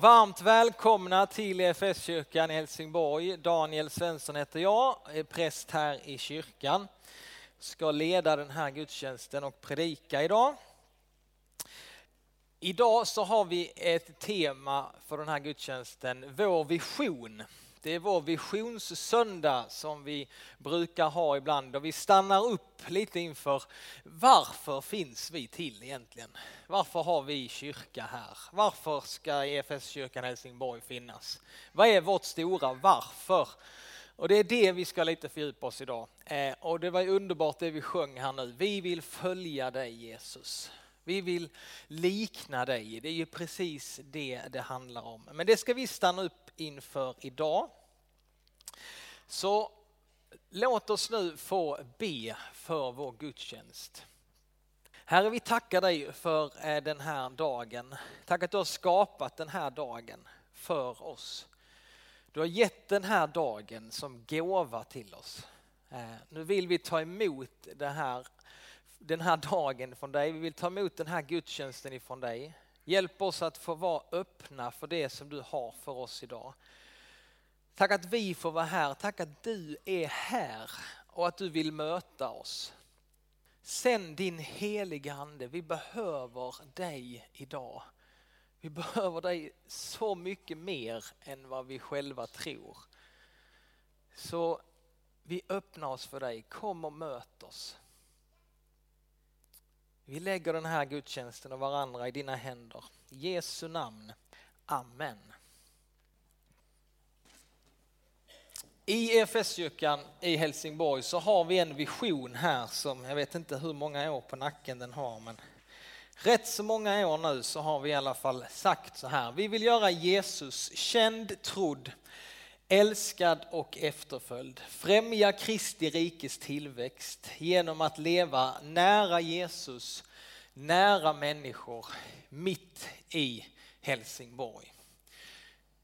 Varmt välkomna till EFS-kyrkan i Helsingborg. Daniel Svensson heter jag, är präst här i kyrkan. Ska leda den här gudstjänsten och predika idag. Idag så har vi ett tema för den här gudstjänsten, vår vision. Det är vår visionssöndag som vi brukar ha ibland och vi stannar upp lite inför varför finns vi till egentligen? Varför har vi kyrka här? Varför ska EFS-kyrkan Helsingborg finnas? Vad är vårt stora varför? Och det är det vi ska lite fördjupa oss idag. Eh, och det var underbart det vi sjöng här nu. Vi vill följa dig Jesus. Vi vill likna dig. Det är ju precis det det handlar om. Men det ska vi stanna upp inför idag. Så låt oss nu få be för vår gudstjänst. Herre, vi tackar dig för eh, den här dagen. Tack att du har skapat den här dagen för oss. Du har gett den här dagen som gåva till oss. Eh, nu vill vi ta emot här, den här dagen från dig. Vi vill ta emot den här gudstjänsten ifrån dig. Hjälp oss att få vara öppna för det som du har för oss idag. Tack att vi får vara här. Tack att du är här och att du vill möta oss. Sänd din heliga Ande. Vi behöver dig idag. Vi behöver dig så mycket mer än vad vi själva tror. Så vi öppnar oss för dig. Kom och möt oss. Vi lägger den här gudstjänsten och varandra i dina händer. I Jesu namn. Amen. I EFS-kyrkan i Helsingborg så har vi en vision här som jag vet inte hur många år på nacken den har men rätt så många år nu så har vi i alla fall sagt så här. Vi vill göra Jesus känd, trodd, älskad och efterföljd. Främja Kristi rikes tillväxt genom att leva nära Jesus, nära människor, mitt i Helsingborg.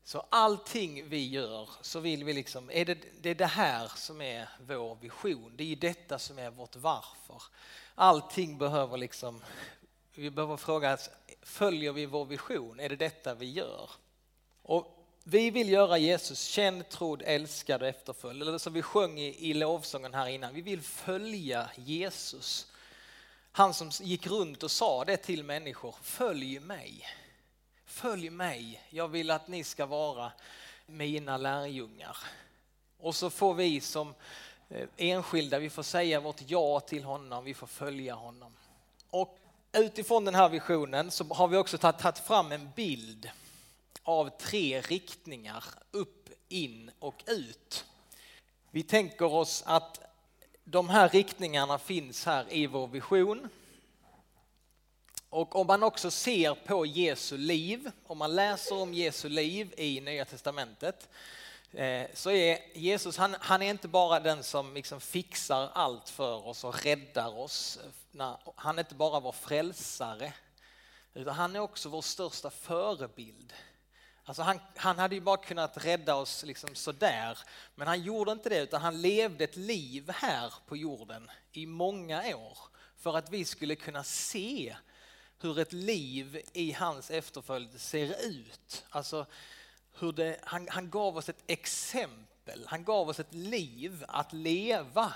Så allting vi gör så vill vi liksom, är det, det är det här som är vår vision. Det är detta som är vårt varför. Allting behöver liksom, vi behöver fråga, oss, följer vi vår vision? Är det detta vi gör? Och vi vill göra Jesus känd, trodd, älskad och efterföljd. Eller som vi sjöng i, i lovsången här innan, vi vill följa Jesus. Han som gick runt och sa det till människor, följ mig följ mig, jag vill att ni ska vara mina lärjungar. Och så får vi som eh, enskilda, vi får säga vårt ja till honom, vi får följa honom. Och utifrån den här visionen så har vi också tagit fram en bild av tre riktningar, upp, in och ut. Vi tänker oss att de här riktningarna finns här i vår vision. Och om man också ser på Jesu liv, om man läser om Jesu liv i Nya Testamentet, eh, så är Jesus, han, han, är inte bara den som liksom fixar allt för oss och räddar oss. Han är inte bara vår frälsare, utan han är också vår största förebild. Alltså han, han hade ju bara kunnat rädda oss liksom sådär, men han gjorde inte det utan han levde ett liv här på jorden i många år för att vi skulle kunna se hur ett liv i hans efterföljd ser ut. Alltså, hur det, han, han gav oss ett exempel, han gav oss ett liv att leva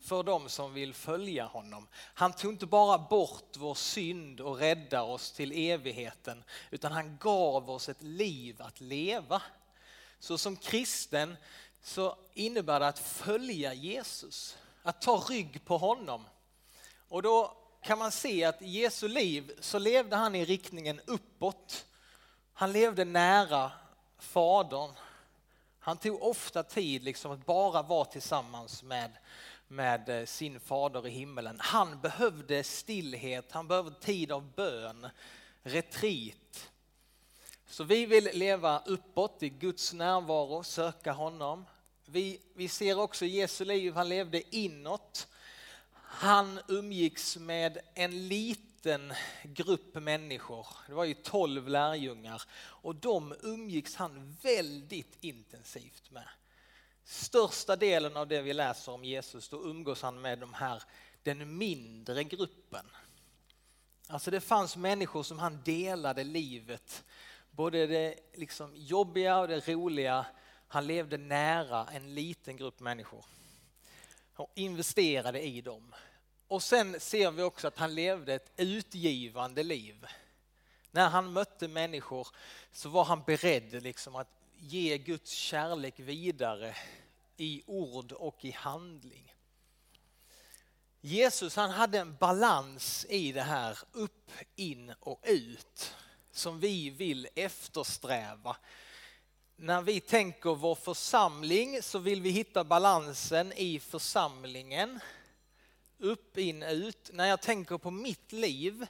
för de som vill följa honom. Han tog inte bara bort vår synd och räddade oss till evigheten, utan han gav oss ett liv att leva. Så som kristen så innebär det att följa Jesus, att ta rygg på honom. Och då kan man se att i Jesu liv så levde han i riktningen uppåt. Han levde nära Fadern. Han tog ofta tid liksom att bara vara tillsammans med, med eh, sin fader i himmelen. Han behövde stillhet, han behövde tid av bön, retreat. Så vi vill leva uppåt i Guds närvaro, söka honom. Vi, vi ser också Jesu liv, han levde inåt. Han umgicks med en liten grupp människor, det var ju tolv lärjungar, och de umgicks han väldigt intensivt med. Största delen av det vi läser om Jesus, då umgås han med de här, den mindre gruppen. Alltså det fanns människor som han delade livet både det liksom jobbiga och det roliga. Han levde nära en liten grupp människor och investerade i dem. Och sen ser vi också att han levde ett utgivande liv. När han mötte människor så var han beredd liksom att ge Guds kärlek vidare i ord och i handling. Jesus han hade en balans i det här upp, in och ut som vi vill eftersträva. När vi tänker vår församling så vill vi hitta balansen i församlingen. Upp, in, ut. När jag tänker på mitt liv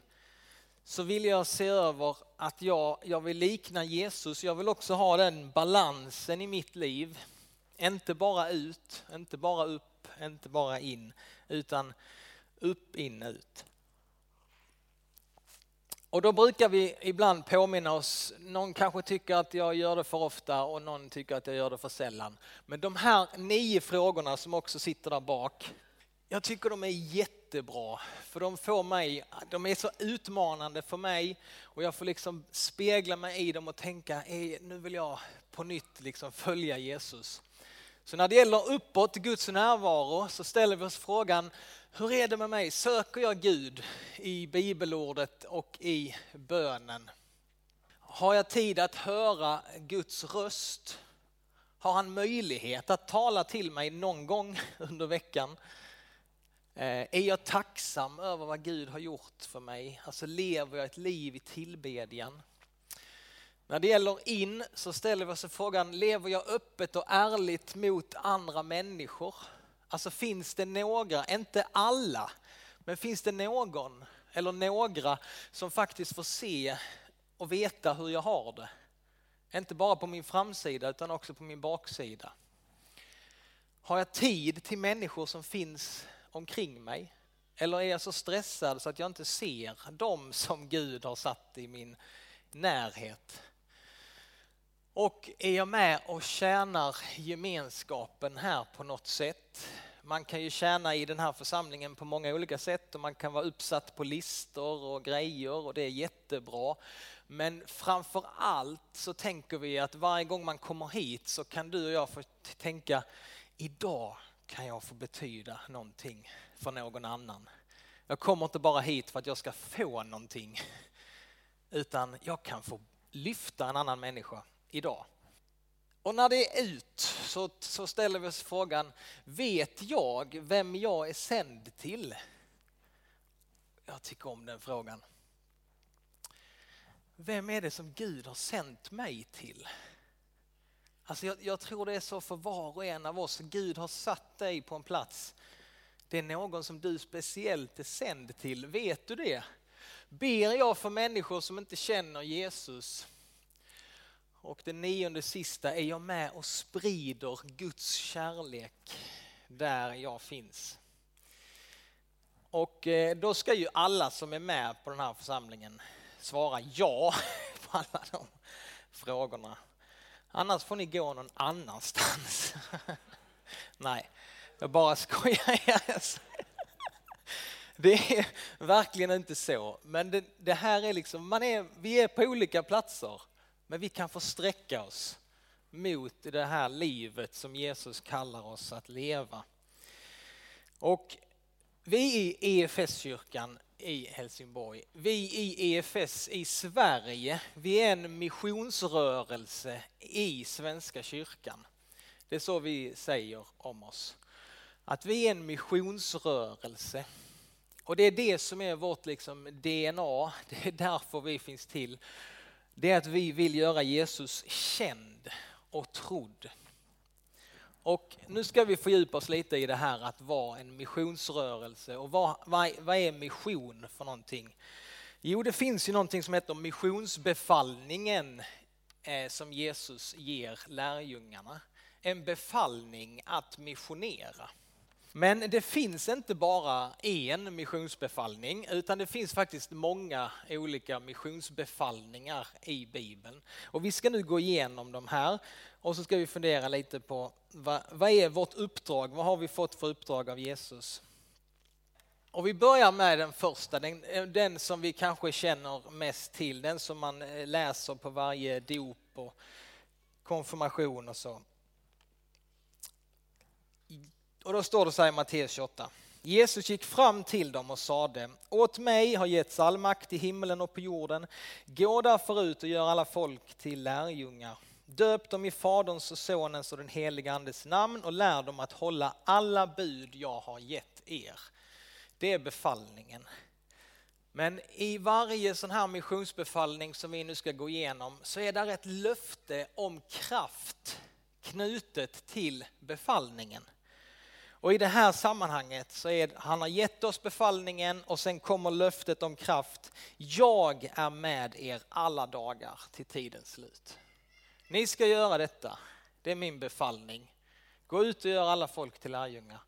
så vill jag se över att jag, jag vill likna Jesus. Jag vill också ha den balansen i mitt liv. Inte bara ut, inte bara upp, inte bara in, utan upp, in, ut. Och då brukar vi ibland påminna oss, någon kanske tycker att jag gör det för ofta och någon tycker att jag gör det för sällan. Men de här nio frågorna som också sitter där bak, jag tycker de är jättebra för de får mig, de är så utmanande för mig och jag får liksom spegla mig i dem och tänka, nu vill jag på nytt liksom följa Jesus. Så när det gäller uppåt, Guds närvaro, så ställer vi oss frågan, hur är det med mig? Söker jag Gud i bibelordet och i bönen? Har jag tid att höra Guds röst? Har han möjlighet att tala till mig någon gång under veckan? Eh, är jag tacksam över vad Gud har gjort för mig? Alltså lever jag ett liv i tillbedjan? När det gäller in så ställer vi oss frågan, lever jag öppet och ärligt mot andra människor? Alltså finns det några, inte alla, men finns det någon eller några som faktiskt får se och veta hur jag har det? Inte bara på min framsida utan också på min baksida. Har jag tid till människor som finns omkring mig? Eller är jag så stressad så att jag inte ser dem som Gud har satt i min närhet? Och är jag med och tjänar gemenskapen här på något sätt? Man kan ju tjäna i den här församlingen på många olika sätt och man kan vara uppsatt på listor och grejer och det är jättebra. Men framför allt så tänker vi att varje gång man kommer hit så kan du och jag få tänka idag kan jag få betyda någonting för någon annan. Jag kommer inte bara hit för att jag ska få någonting utan jag kan få lyfta en annan människa idag. Och när det är ut så, så ställer vi oss frågan, vet jag vem jag är sänd till? Jag tycker om den frågan. Vem är det som Gud har sänt mig till? Alltså jag, jag, tror det är så för var och en av oss. Gud har satt dig på en plats. Det är någon som du speciellt är sänd till. Vet du det? Ber jag för människor som inte känner Jesus och det nionde sista är jag med och sprider Guds kärlek där jag finns. Och eh, då ska ju alla som är med på den här församlingen svara ja på alla de frågorna. Annars får ni gå någon annanstans. Nej, jag bara skojar. Det är verkligen inte så. Men det, det här är liksom, man är, vi är på olika platser. Men vi kan få sträcka oss mot det här livet som Jesus kallar oss att leva. Och vi i EFS-kyrkan i Helsingborg, vi i EFS i Sverige, vi är en missionsrörelse i Svenska kyrkan. Det är så vi säger om oss. Att vi är en missionsrörelse. Och det är det som är vårt liksom DNA, det är därför vi finns till det är att vi vill göra Jesus känd och trodd. Och nu ska vi fördjupa oss lite i det här att vara en missionsrörelse. Och vad, vad, vad är mission för någonting? Jo, det finns ju någonting som heter missionsbefallningen eh, som Jesus ger lärjungarna. En befallning att missionera. Men det finns inte bara en missionsbefallning utan det finns faktiskt många olika missionsbefallningar i Bibeln. Och vi ska nu gå igenom de här och så ska vi fundera lite på vad, vad är vårt uppdrag? Vad har vi fått för uppdrag av Jesus? Och vi börjar med den första, den, den, som vi kanske känner mest till, den som man eh, läser på varje dop och konfirmation och så. Och då står det så här i Matteus 28. Jesus gick fram till dem och sade, åt mig har getts all makt i himmelen och på jorden. Gå därför ut och gör alla folk till lärjungar. Döp dem i Faderns och Sonens och den helige Andes namn och lär dem att hålla alla bud jag har gett er. Det är befallningen. Men i varje sån här missionsbefallning som vi nu ska gå igenom så är där ett löfte om kraft knutet till befallningen. Och i det här sammanhanget så är han har gett oss befallningen och sen kommer löftet om kraft. Jag är med er alla dagar till tidens slut. Ni ska göra detta. Det är min befallning. Gå ut och gör alla folk till lärjungar.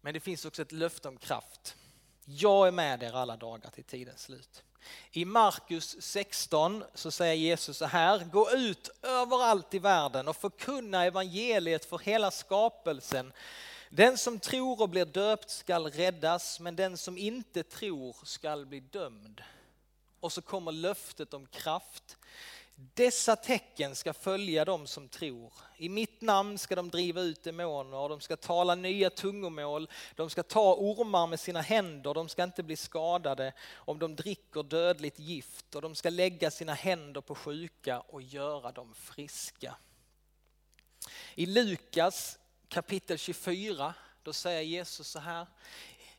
Men det finns också ett löfte om kraft. Jag är med er alla dagar till tidens slut. I Markus 16 så säger Jesus så här, gå ut överallt i världen och förkunna evangeliet för hela skapelsen. Den som tror och blir döpt skall räddas, men den som inte tror skall bli dömd. Och så kommer löftet om kraft. Dessa tecken ska följa dem som tror. I mitt namn ska de driva ut demoner, de ska tala nya tungomål, de ska ta ormar med sina händer, de ska inte bli skadade om de dricker dödligt gift och de ska lägga sina händer på sjuka och göra dem friska. I Lukas kapitel 24, då säger Jesus så här.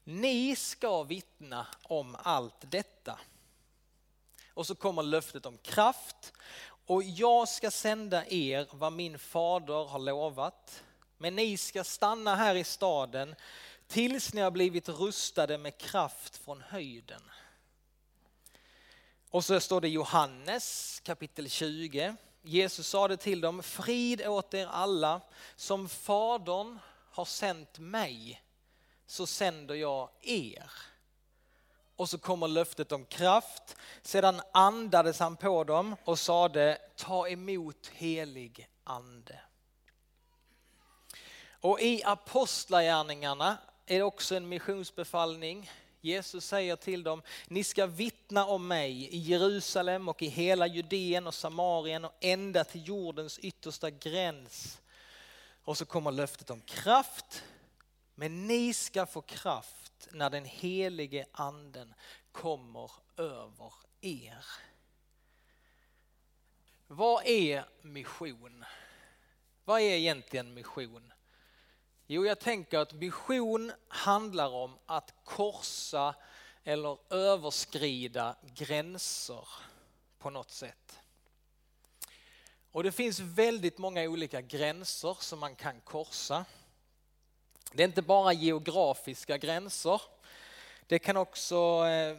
Ni ska vittna om allt detta. Och så kommer löftet om kraft. Och jag ska sända er vad min fader har lovat. Men ni ska stanna här i staden tills ni har blivit rustade med kraft från höjden. Och så står det Johannes kapitel 20. Jesus sade till dem, frid åt er alla, som Fadern har sänt mig, så sänder jag er. Och så kommer löftet om kraft. Sedan andades han på dem och sade, ta emot helig ande. Och i apostlagärningarna är det också en missionsbefallning. Jesus säger till dem, ni ska vittna om mig i Jerusalem och i hela Judeen och Samarien och ända till jordens yttersta gräns. Och så kommer löftet om kraft. Men ni ska få kraft när den helige anden kommer över er. Vad är mission? Vad är egentligen mission? Jo, jag tänker att mission handlar om att korsa eller överskrida gränser på något sätt. Och det finns väldigt många olika gränser som man kan korsa. Det är inte bara geografiska gränser. Det kan också eh,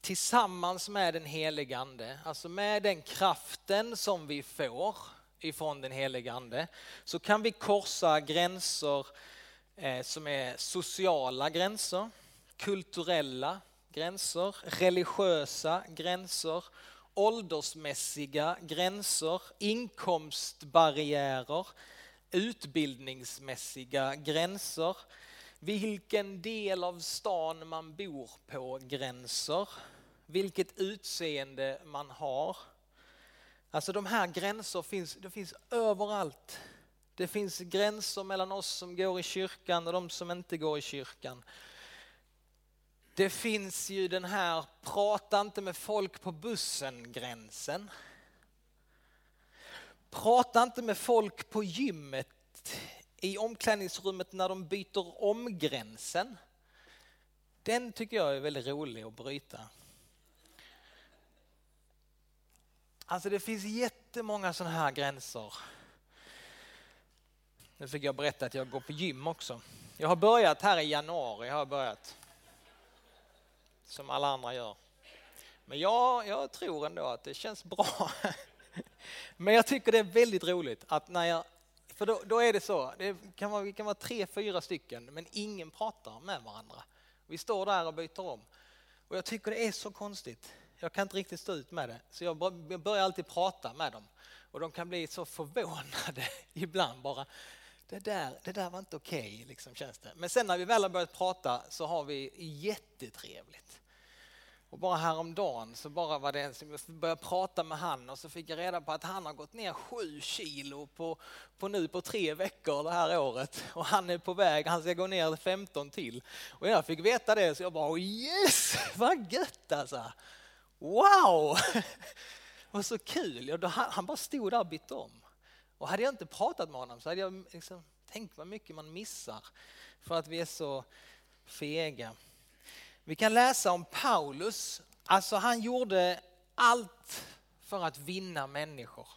tillsammans med den helige ande, alltså med den kraften som vi får ifrån den helige ande, så kan vi korsa gränser eh, som är sociala gränser, kulturella gränser, religiösa gränser, åldersmässiga gränser, inkomstbarriärer, utbildningsmässiga gränser, vilken del av stan man bor på gränser, vilket utseende man har. Alltså de här gränser finns, de finns överallt. Det finns gränser mellan oss som går i kyrkan och de som inte går i kyrkan. Det finns ju den här prata inte med folk på bussen-gränsen. Prata inte med folk på gymmet i omklädningsrummet när de byter om gränsen. Den tycker jag är väldigt rolig att bryta. Alltså det finns jättemånga sådana här gränser. Nu fick jag berätta att jag går på gym också. Jag har börjat här i januari, har börjat. Som alla andra gör. Men jag, jag tror ändå att det känns bra. Men jag tycker det är väldigt roligt att när jag, för då, då är det så, det kan vara, vi kan vara tre, fyra stycken men ingen pratar med varandra. Vi står där och byter om. Och jag tycker det är så konstigt. Jag kan inte riktigt stå ut med det. Så jag börjar alltid prata med dem. Och de kan bli så förvånade ibland bara. det där, det där var inte okej, okay, liksom, känns det. Men sen när vi väl har börjat prata så har vi jättetrevligt. Och bara häromdagen så bara var det en som jag började prata med han och så fick jag reda på att han har gått ner sju kilo på, på nu på tre veckor det här året. Och han är på väg, han ska gå ner 15 till. Och jag fick veta det så jag bara yes, vad gött alltså. Wow! Vad så kul, han bara stod där och bytte om. Och hade jag inte pratat med honom så hade jag liksom tänkt vad mycket man missar för att vi är så fega. Vi kan läsa om Paulus, alltså han gjorde allt för att vinna människor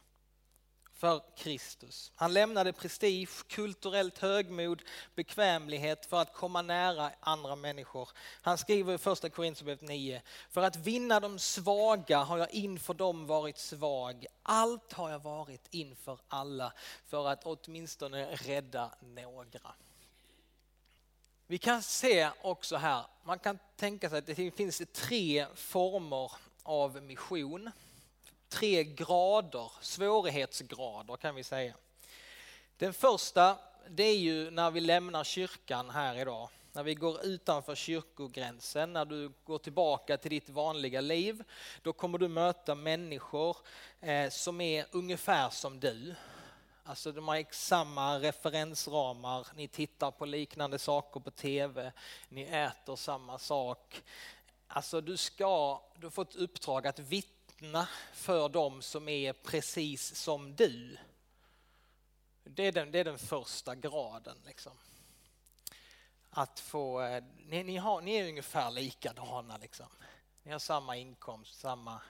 för Kristus. Han lämnade prestige, kulturellt högmod, bekvämlighet för att komma nära andra människor. Han skriver i första Korinthierbrevet 9, för att vinna de svaga har jag inför dem varit svag. Allt har jag varit inför alla för att åtminstone rädda några. Vi kan se också här, man kan tänka sig att det finns tre former av mission. Tre grader, svårighetsgrader kan vi säga. Den första, det är ju när vi lämnar kyrkan här idag. När vi går utanför kyrkogränsen, när du går tillbaka till ditt vanliga liv, då kommer du möta människor eh, som är ungefär som du. Alltså de har samma referensramar, ni tittar på liknande saker på tv, ni äter samma sak. Alltså du ska, du har fått uppdrag att vittna för dem som är precis som du. Det är den, det är den första graden. Liksom. Att få, eh, ni, ni, har, ni är ungefär likadana. Liksom. Ni har samma inkomst, samma,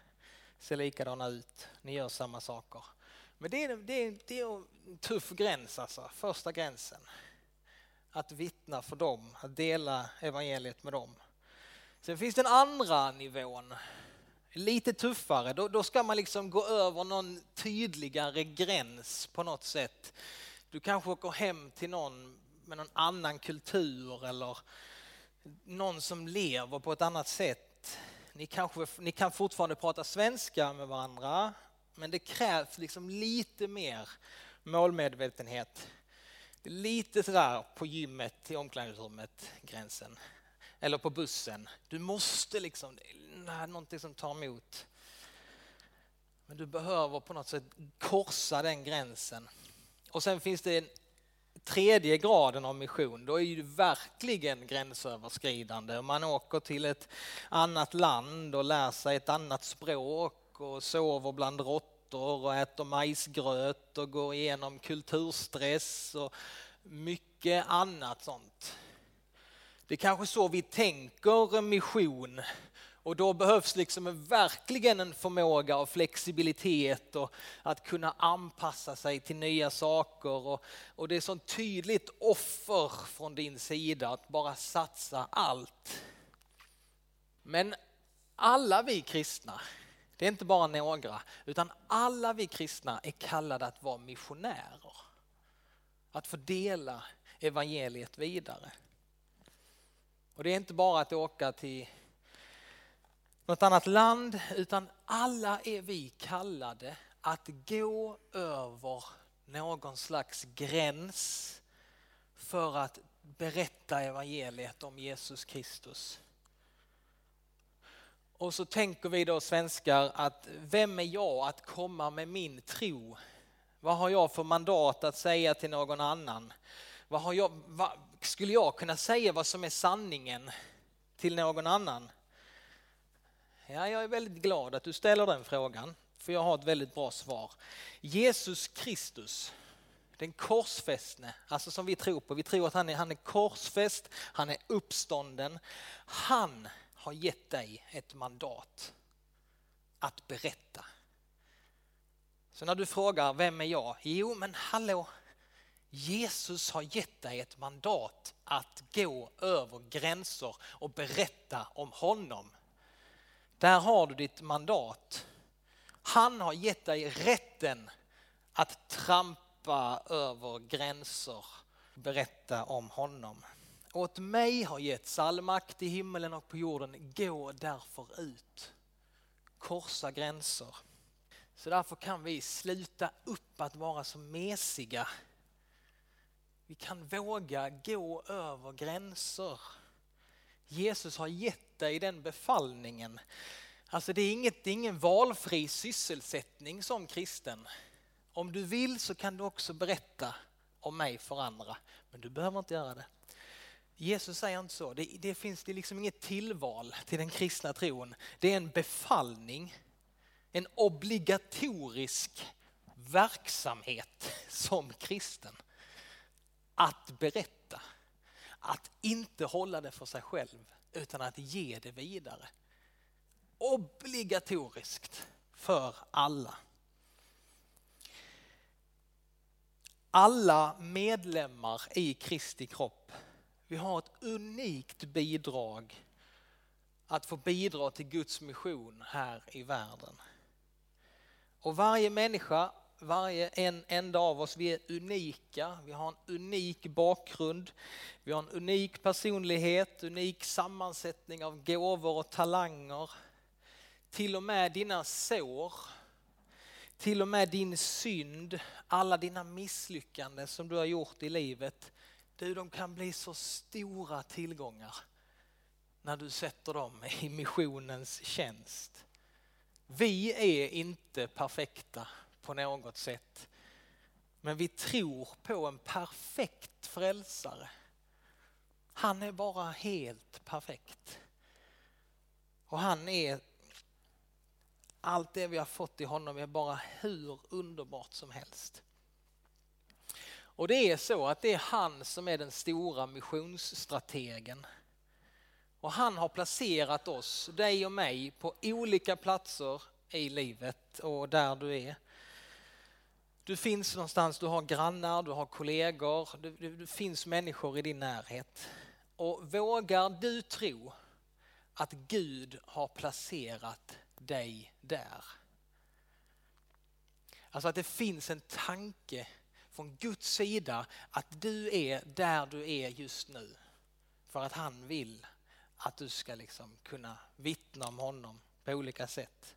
ser likadana ut, ni gör samma saker. Men det är, det, är, det är en tuff gräns alltså, första gränsen. Att vittna för dem, att dela evangeliet med dem. Sen finns den andra nivån, lite tuffare. Då, då ska man liksom gå över någon tydligare gräns på något sätt. Du kanske åker hem till någon med någon annan kultur eller någon som lever på ett annat sätt. Ni, kanske, ni kan fortfarande prata svenska med varandra men det krävs liksom lite mer målmedvetenhet. Lite sådär på gymmet, i omklädningsrummet, gränsen. Eller på bussen. Du måste liksom, det är någonting som tar emot. Men du behöver på något sätt korsa den gränsen. Och sen finns det en tredje graden av mission, då är det verkligen gränsöverskridande. Man åker till ett annat land och lär sig ett annat språk och sover bland råttor och äter majsgröt och går igenom kulturstress och mycket annat sånt. Det är kanske så vi tänker mission och då behövs liksom verkligen en förmåga av flexibilitet och att kunna anpassa sig till nya saker. Och, och det är sånt tydligt offer från din sida att bara satsa allt. Men alla vi kristna det är inte bara några, utan alla vi kristna är kallade att vara missionärer. Att få dela evangeliet vidare. Och det är inte bara att åka till något annat land, utan alla är vi kallade att gå över någon slags gräns för att berätta evangeliet om Jesus Kristus. Och så tänker vi då svenskar att vem är jag att komma med min tro? Vad har jag för mandat att säga till någon annan? Vad har jag, vad, skulle jag kunna säga vad som är sanningen till någon annan? Ja, jag är väldigt glad att du ställer den frågan, för jag har ett väldigt bra svar. Jesus Kristus, den korsfästne, alltså som vi tror på, vi tror att han är, han är korsfäst, han är uppstånden. Han har gett dig ett mandat att berätta. Så när du frågar vem är jag? Jo men hallå, Jesus har gett dig ett mandat att gå över gränser och berätta om honom. Där har du ditt mandat. Han har gett dig rätten att trampa över gränser, berätta om honom. Åt mig har getts all makt i himmelen och på jorden. Gå därför ut. Korsa gränser. Så därför kan vi sluta upp att vara så mesiga vi kan våga gå över gränser. Jesus har gett dig den befallningen. Alltså det är, inget, det är ingen valfri sysselsättning som kristen. Om du vill så kan du också berätta om mig för andra, men du behöver inte göra det. Jesus säger inte så. Det, det finns det liksom inget tillval till den kristna tron. Det är en befallning, en obligatorisk verksamhet som kristen. Att berätta, att inte hålla det för sig själv utan att ge det vidare. Obligatoriskt för alla. Alla medlemmar i Kristi kropp vi har ett unikt bidrag att få bidra till Guds mission här i världen. Och varje människa, varje en enda av oss, vi är unika. Vi har en unik bakgrund. Vi har en unik personlighet, unik sammansättning av gåvor och talanger. Till och med dina sår, till och med din synd, alla dina misslyckanden som du har gjort i livet du, de kan bli så stora tillgångar när du sätter dem i missionens tjänst. Vi är inte perfekta på något sätt. Men vi tror på en perfekt frälsare. Han är bara helt perfekt. Och han är, allt det vi har fått i honom är bara hur underbart som helst. Och det är så att det är han som är den stora missionsstrategen. Och han har placerat oss, dig och mig, på olika platser i livet och där du är. Du finns någonstans, du har grannar, du har kollegor, det, du, du finns människor i din närhet. Och vågar du tro att Gud har placerat dig där? Alltså att det finns en tanke från Guds sida att du är där du är just nu. För att han vill att du ska liksom kunna vittna om honom på olika sätt.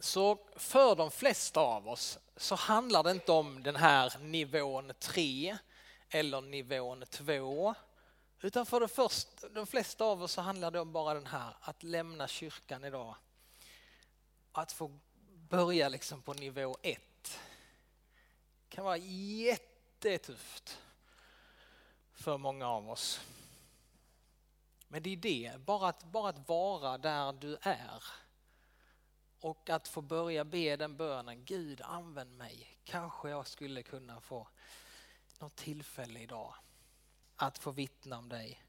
Så för de flesta av oss så handlar det inte om den här nivån 3 eller nivån 2. Utan för det första, de flesta av oss så handlar det om bara den här, att lämna kyrkan idag. Att få börja liksom på nivå 1 kan vara jättetufft för många av oss. Men det är det, bara att, bara att vara där du är och att få börja be den bönen, Gud använd mig, kanske jag skulle kunna få något tillfälle idag att få vittna om dig.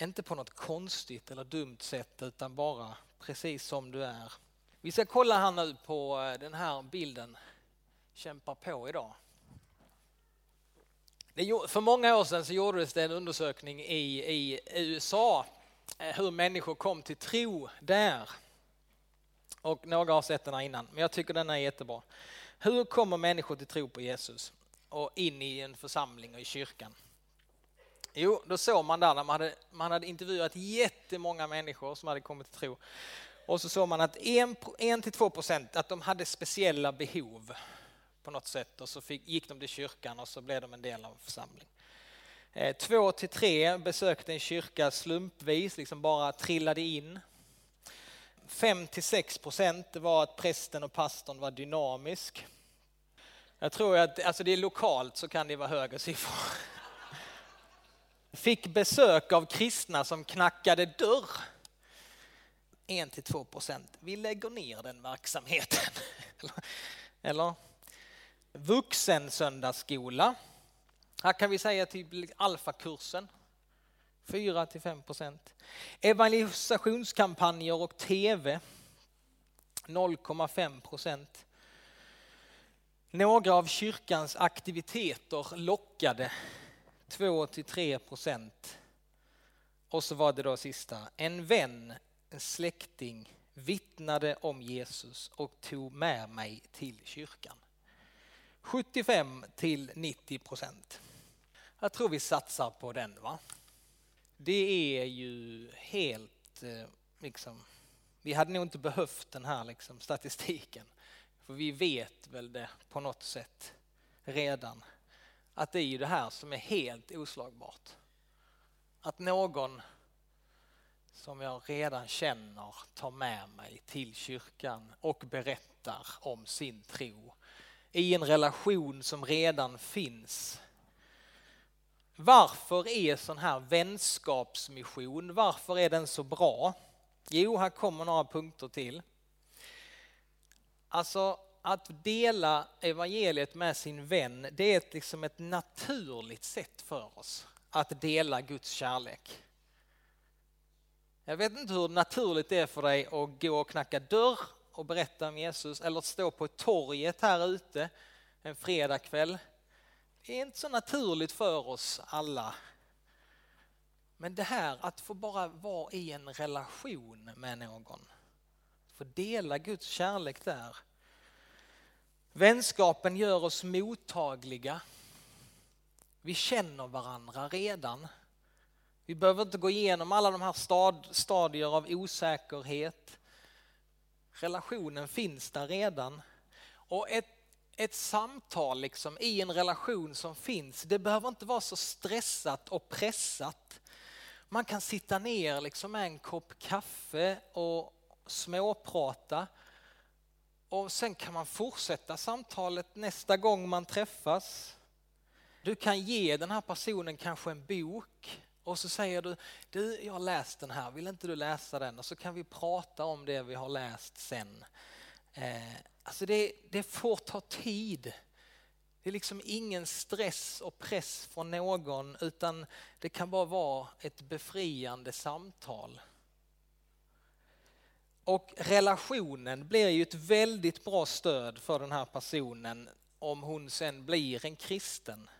Inte på något konstigt eller dumt sätt utan bara precis som du är. Vi ska kolla här nu på eh, den här bilden Kämpa på idag. För många år sedan så gjordes det en undersökning i, i USA eh, hur människor kom till tro där. Och några har sett den här innan, men jag tycker den är jättebra. Hur kommer människor till tro på Jesus och in i en församling och i kyrkan? Jo, då såg man där när man hade, man hade intervjuat jättemånga människor som hade kommit till tro. Och så såg man att 1-2 procent att de hade speciella behov på något sätt och så fick, gick de till kyrkan och så blev de en del av en församling. Eh, två till tre besökte en kyrka slumpvis, liksom bara trillade in. Fem till sex procent var att prästen och pastorn var dynamisk. Jag tror att alltså det är lokalt så kan det vara högre siffror. Fick besök av kristna som knackade dörr. En till två procent. Vi lägger ner den verksamheten. Eller? Vuxen söndagsskola. Här kan vi säga typ alfakursen. 4 5 procent. Evangelisationskampanjer och tv. 0,5 procent. Några av kyrkans aktiviteter lockade 2 3 procent. Och så var det då sista, en vän, en släkting vittnade om Jesus och tog med mig till kyrkan. 75 till 90 procent. Jag tror vi satsar på den va. Det är ju helt eh, liksom, vi hade nog inte behövt den här liksom, statistiken. För vi vet väl det på något sätt redan att det är ju det här som är helt oslagbart. Att någon som jag redan känner tar med mig till kyrkan och berättar om sin tro i en relation som redan finns. Varför är sån här vänskapsmission, varför är den så bra? Jo, här kommer några punkter till. Alltså att dela evangeliet med sin vän, det är ett, liksom ett naturligt sätt för oss att dela Guds kärlek. Jag vet inte hur naturligt det är för dig att gå och knacka dörr och berätta om Jesus eller att stå på torget här ute en fredagkväll. Det är inte så naturligt för oss alla. Men det här att få bara vara i en relation med någon, få dela Guds kärlek där. Vänskapen gör oss mottagliga. Vi känner varandra redan. Vi behöver inte gå igenom alla de här stad, stadier av osäkerhet. Relationen finns där redan. Och ett, ett samtal liksom, i en relation som finns, det behöver inte vara så stressat och pressat. Man kan sitta ner liksom med en kopp kaffe och småprata. Och sen kan man fortsätta samtalet nästa gång man träffas. Du kan ge den här personen kanske en bok och så säger du, du jag har läst den här, vill inte du läsa den? Och så kan vi prata om det vi har läst sen. Eh, alltså det, det får ta tid. Det är liksom ingen stress och press från någon utan det kan bara vara ett befriande samtal. Och relationen blir ju ett väldigt bra stöd för den här personen om hon sen blir en kristen.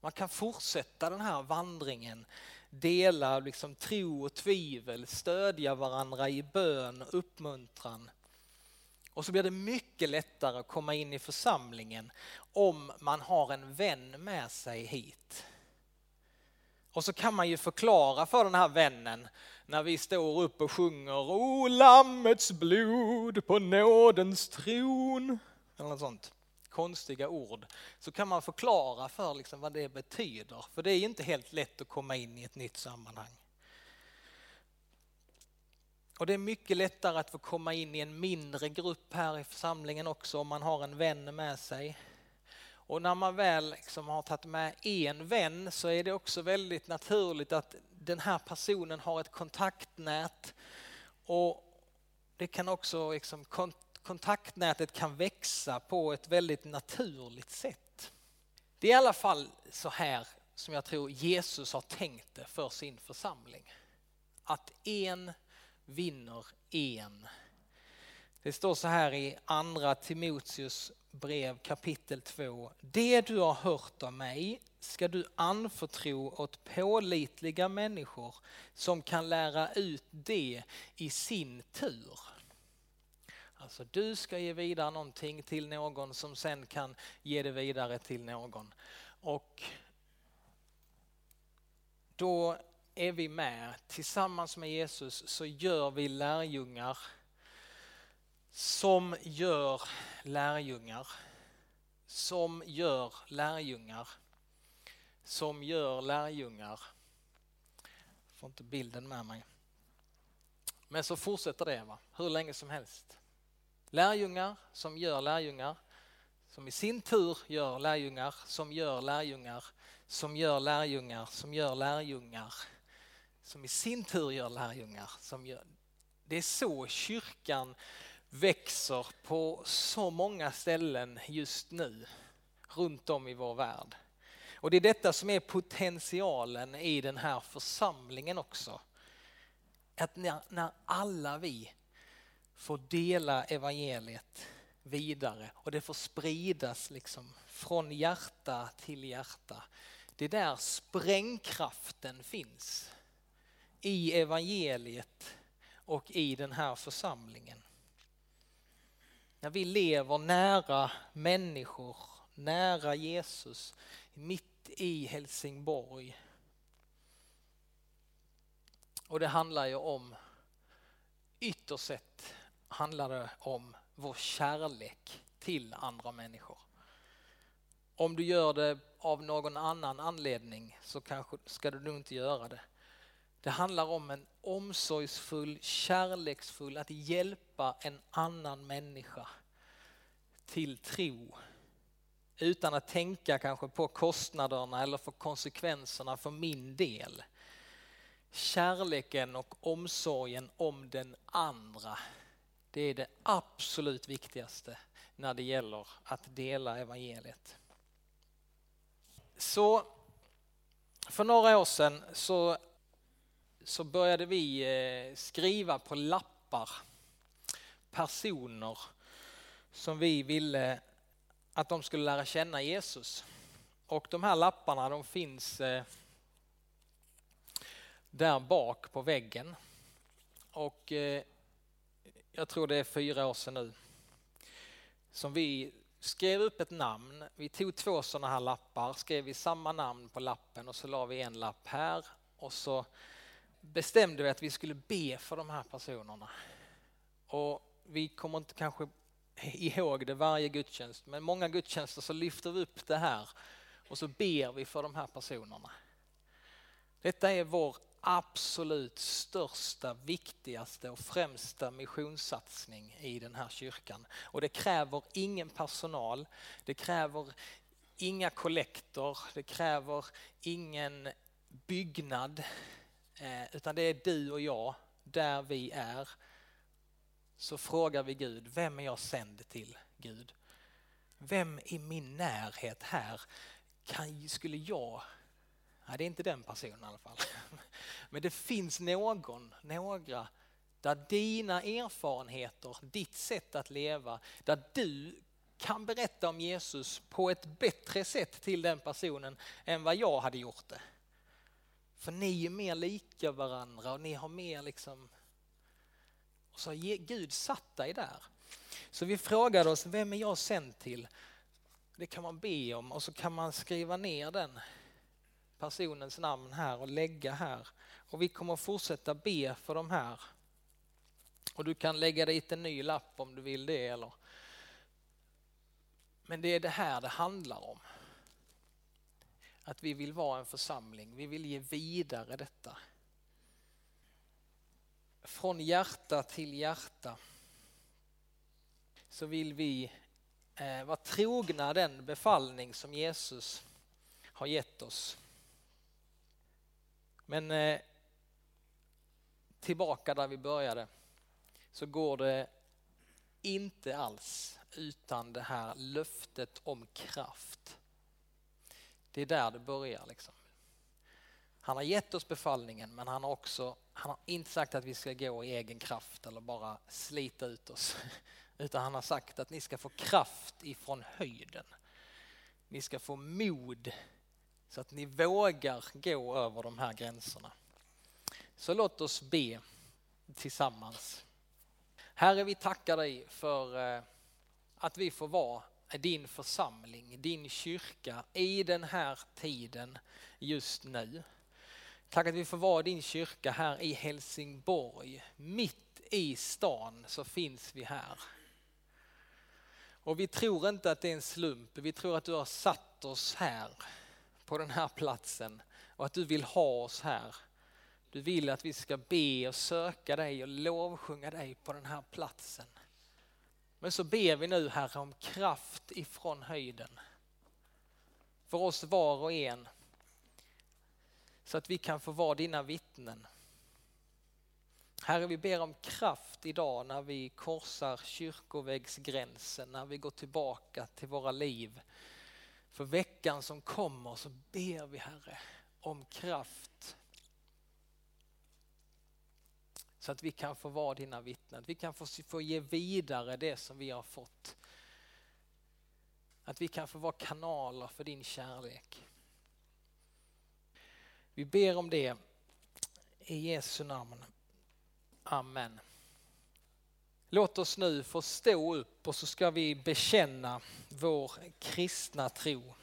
Man kan fortsätta den här vandringen dela liksom tro och tvivel, stödja varandra i bön och uppmuntran. Och så blir det mycket lättare att komma in i församlingen om man har en vän med sig hit. Och så kan man ju förklara för den här vännen när vi står upp och sjunger O lammets blod på nådens tron. Eller något sånt konstiga ord så kan man förklara för liksom vad det betyder. För det är inte helt lätt att komma in i ett nytt sammanhang. Och det är mycket lättare att få komma in i en mindre grupp här i församlingen också om man har en vän med sig. Och när man väl liksom har tagit med en vän så är det också väldigt naturligt att den här personen har ett kontaktnät och det kan också liksom kontaktnätet kan växa på ett väldigt naturligt sätt. Det är i alla fall så här som jag tror Jesus har tänkt det för sin församling. Att en vinner en. Det står så här i andra Timoteus brev kapitel 2. Det du har hört av mig ska du anförtro åt pålitliga människor som kan lära ut det i sin tur. Alltså du ska ge vidare någonting till någon som sen kan ge det vidare till någon. Och då är vi med tillsammans med Jesus så gör vi lärjungar som gör lärjungar som gör lärjungar som gör lärjungar. Jag får inte bilden med mig. Men så fortsätter det va? hur länge som helst. Lärjungar som gör lärjungar, som i sin tur gör lärjungar, som gör lärjungar, som gör lärjungar, som gör lärjungar, som som i sin tur gör lärjungar. Som gör... Det är så kyrkan växer på så många ställen just nu runt om i vår värld. Och det är detta som är potentialen i den här församlingen också. Att när, när alla vi får dela evangeliet vidare och det får spridas liksom från hjärta till hjärta. Det är där sprängkraften finns. I evangeliet och i den här församlingen. När vi lever nära människor, nära Jesus, mitt i Helsingborg. Och det handlar ju om ytterst sett handlar det om vår kärlek till andra människor. Om du gör det av någon annan anledning så kanske ska du nog inte göra det. Det handlar om en omsorgsfull, kärleksfull, att hjälpa en annan människa till tro. Utan att tänka kanske på kostnaderna eller för konsekvenserna för min del. Kärleken och omsorgen om den andra. Det är det absolut viktigaste när det gäller att dela evangeliet. Så för några år sedan så, så började vi eh, skriva på lappar personer som vi ville att de skulle lära känna Jesus. Och de här lapparna de finns eh, där bak på väggen. Och eh, jag tror det är fyra år sedan nu som vi skrev upp ett namn. Vi tog två sådana här lappar, skrev vi samma namn på lappen och så la vi en lapp här och så bestämde vi att vi skulle be för de här personerna. Och vi kommer inte kanske ihåg det varje gudstjänst, men många gudstjänster så lyfter vi upp det här och så ber vi för de här personerna. Detta är vår absolut största, viktigaste och främsta missionssatsning i den här kyrkan. Och det kräver ingen personal, det kräver inga kollektor, det kräver ingen byggnad, eh, utan det är du och jag där vi är. Så frågar vi Gud, vem är jag sänd till Gud? Vem i min närhet här kan, skulle jag Nej, det är inte den personen i alla fall. Men det finns någon, några, där dina erfarenheter, ditt sätt att leva, där du kan berätta om Jesus på ett bättre sätt till den personen än vad jag hade gjort det. För ni är mer lika varandra och ni har mer liksom... Och så har Gud satt dig där. Så vi frågade oss, vem är jag sänd till? Det kan man be om och så kan man skriva ner den personens namn här och lägga här. Och vi kommer fortsätta be för de här. Och du kan lägga dit en ny lapp om du vill det. Eller. Men det är det här det handlar om. Att vi vill vara en församling, vi vill ge vidare detta. Från hjärta till hjärta så vill vi eh, vara trogna den befallning som Jesus har gett oss. Men eh, tillbaka där vi började så går det inte alls utan det här löftet om kraft. Det är där det börjar. Liksom. Han har gett oss befallningen men han har också han har inte sagt att vi ska gå i egen kraft eller bara slita ut oss. Utan han har sagt att ni ska få kraft ifrån höjden. Ni ska få mod så att ni vågar gå över de här gränserna. Så låt oss be tillsammans. Herre, vi tackar dig för eh, att vi får vara din församling, din kyrka i den här tiden just nu. Tack att vi får vara din kyrka här i Helsingborg. Mitt i stan så finns vi här. Och vi tror inte att det är en slump, vi tror att du har satt oss här på den här platsen och att du vill ha oss här. Du vill att vi ska be och söka dig och lovsjunga dig på den här platsen. Men så ber vi nu Herre om kraft ifrån höjden. För oss var och en. Så att vi kan få vara dina vittnen. Herre, vi ber om kraft idag när vi korsar kyrkovägsgränsen, när vi går tillbaka till våra liv för veckan som kommer så ber vi Herre om kraft. Så att vi kan få vara dina vittnen, att vi kan få, få ge vidare det som vi har fått. Att vi kan få vara kanaler för din kärlek. Vi ber om det i Jesu namn. Amen. Låt oss nu få stå upp och så ska vi bekänna vår kristna tro.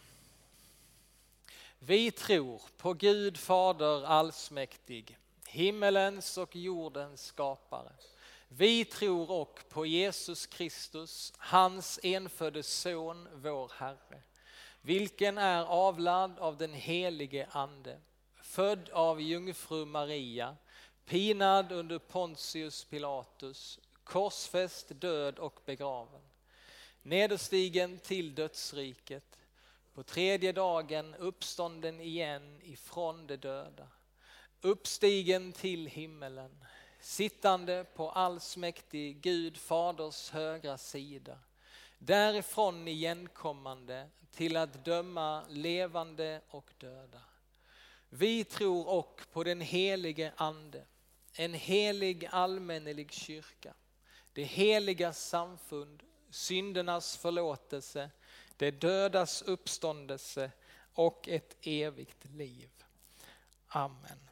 Vi tror på Gud Fader allsmäktig, himmelens och jordens skapare. Vi tror och på Jesus Kristus, hans enfödde son, vår Herre vilken är avlad av den helige ande, född av jungfru Maria, pinad under Pontius Pilatus, korsfäst, död och begraven, nederstigen till dödsriket, på tredje dagen uppstånden igen ifrån de döda, uppstigen till himmelen, sittande på allsmäktig Gud faders högra sida, därifrån igenkommande till att döma levande och döda. Vi tror och på den helige ande, en helig allmännelig kyrka, det heliga samfund, syndernas förlåtelse, det dödas uppståndelse och ett evigt liv. Amen.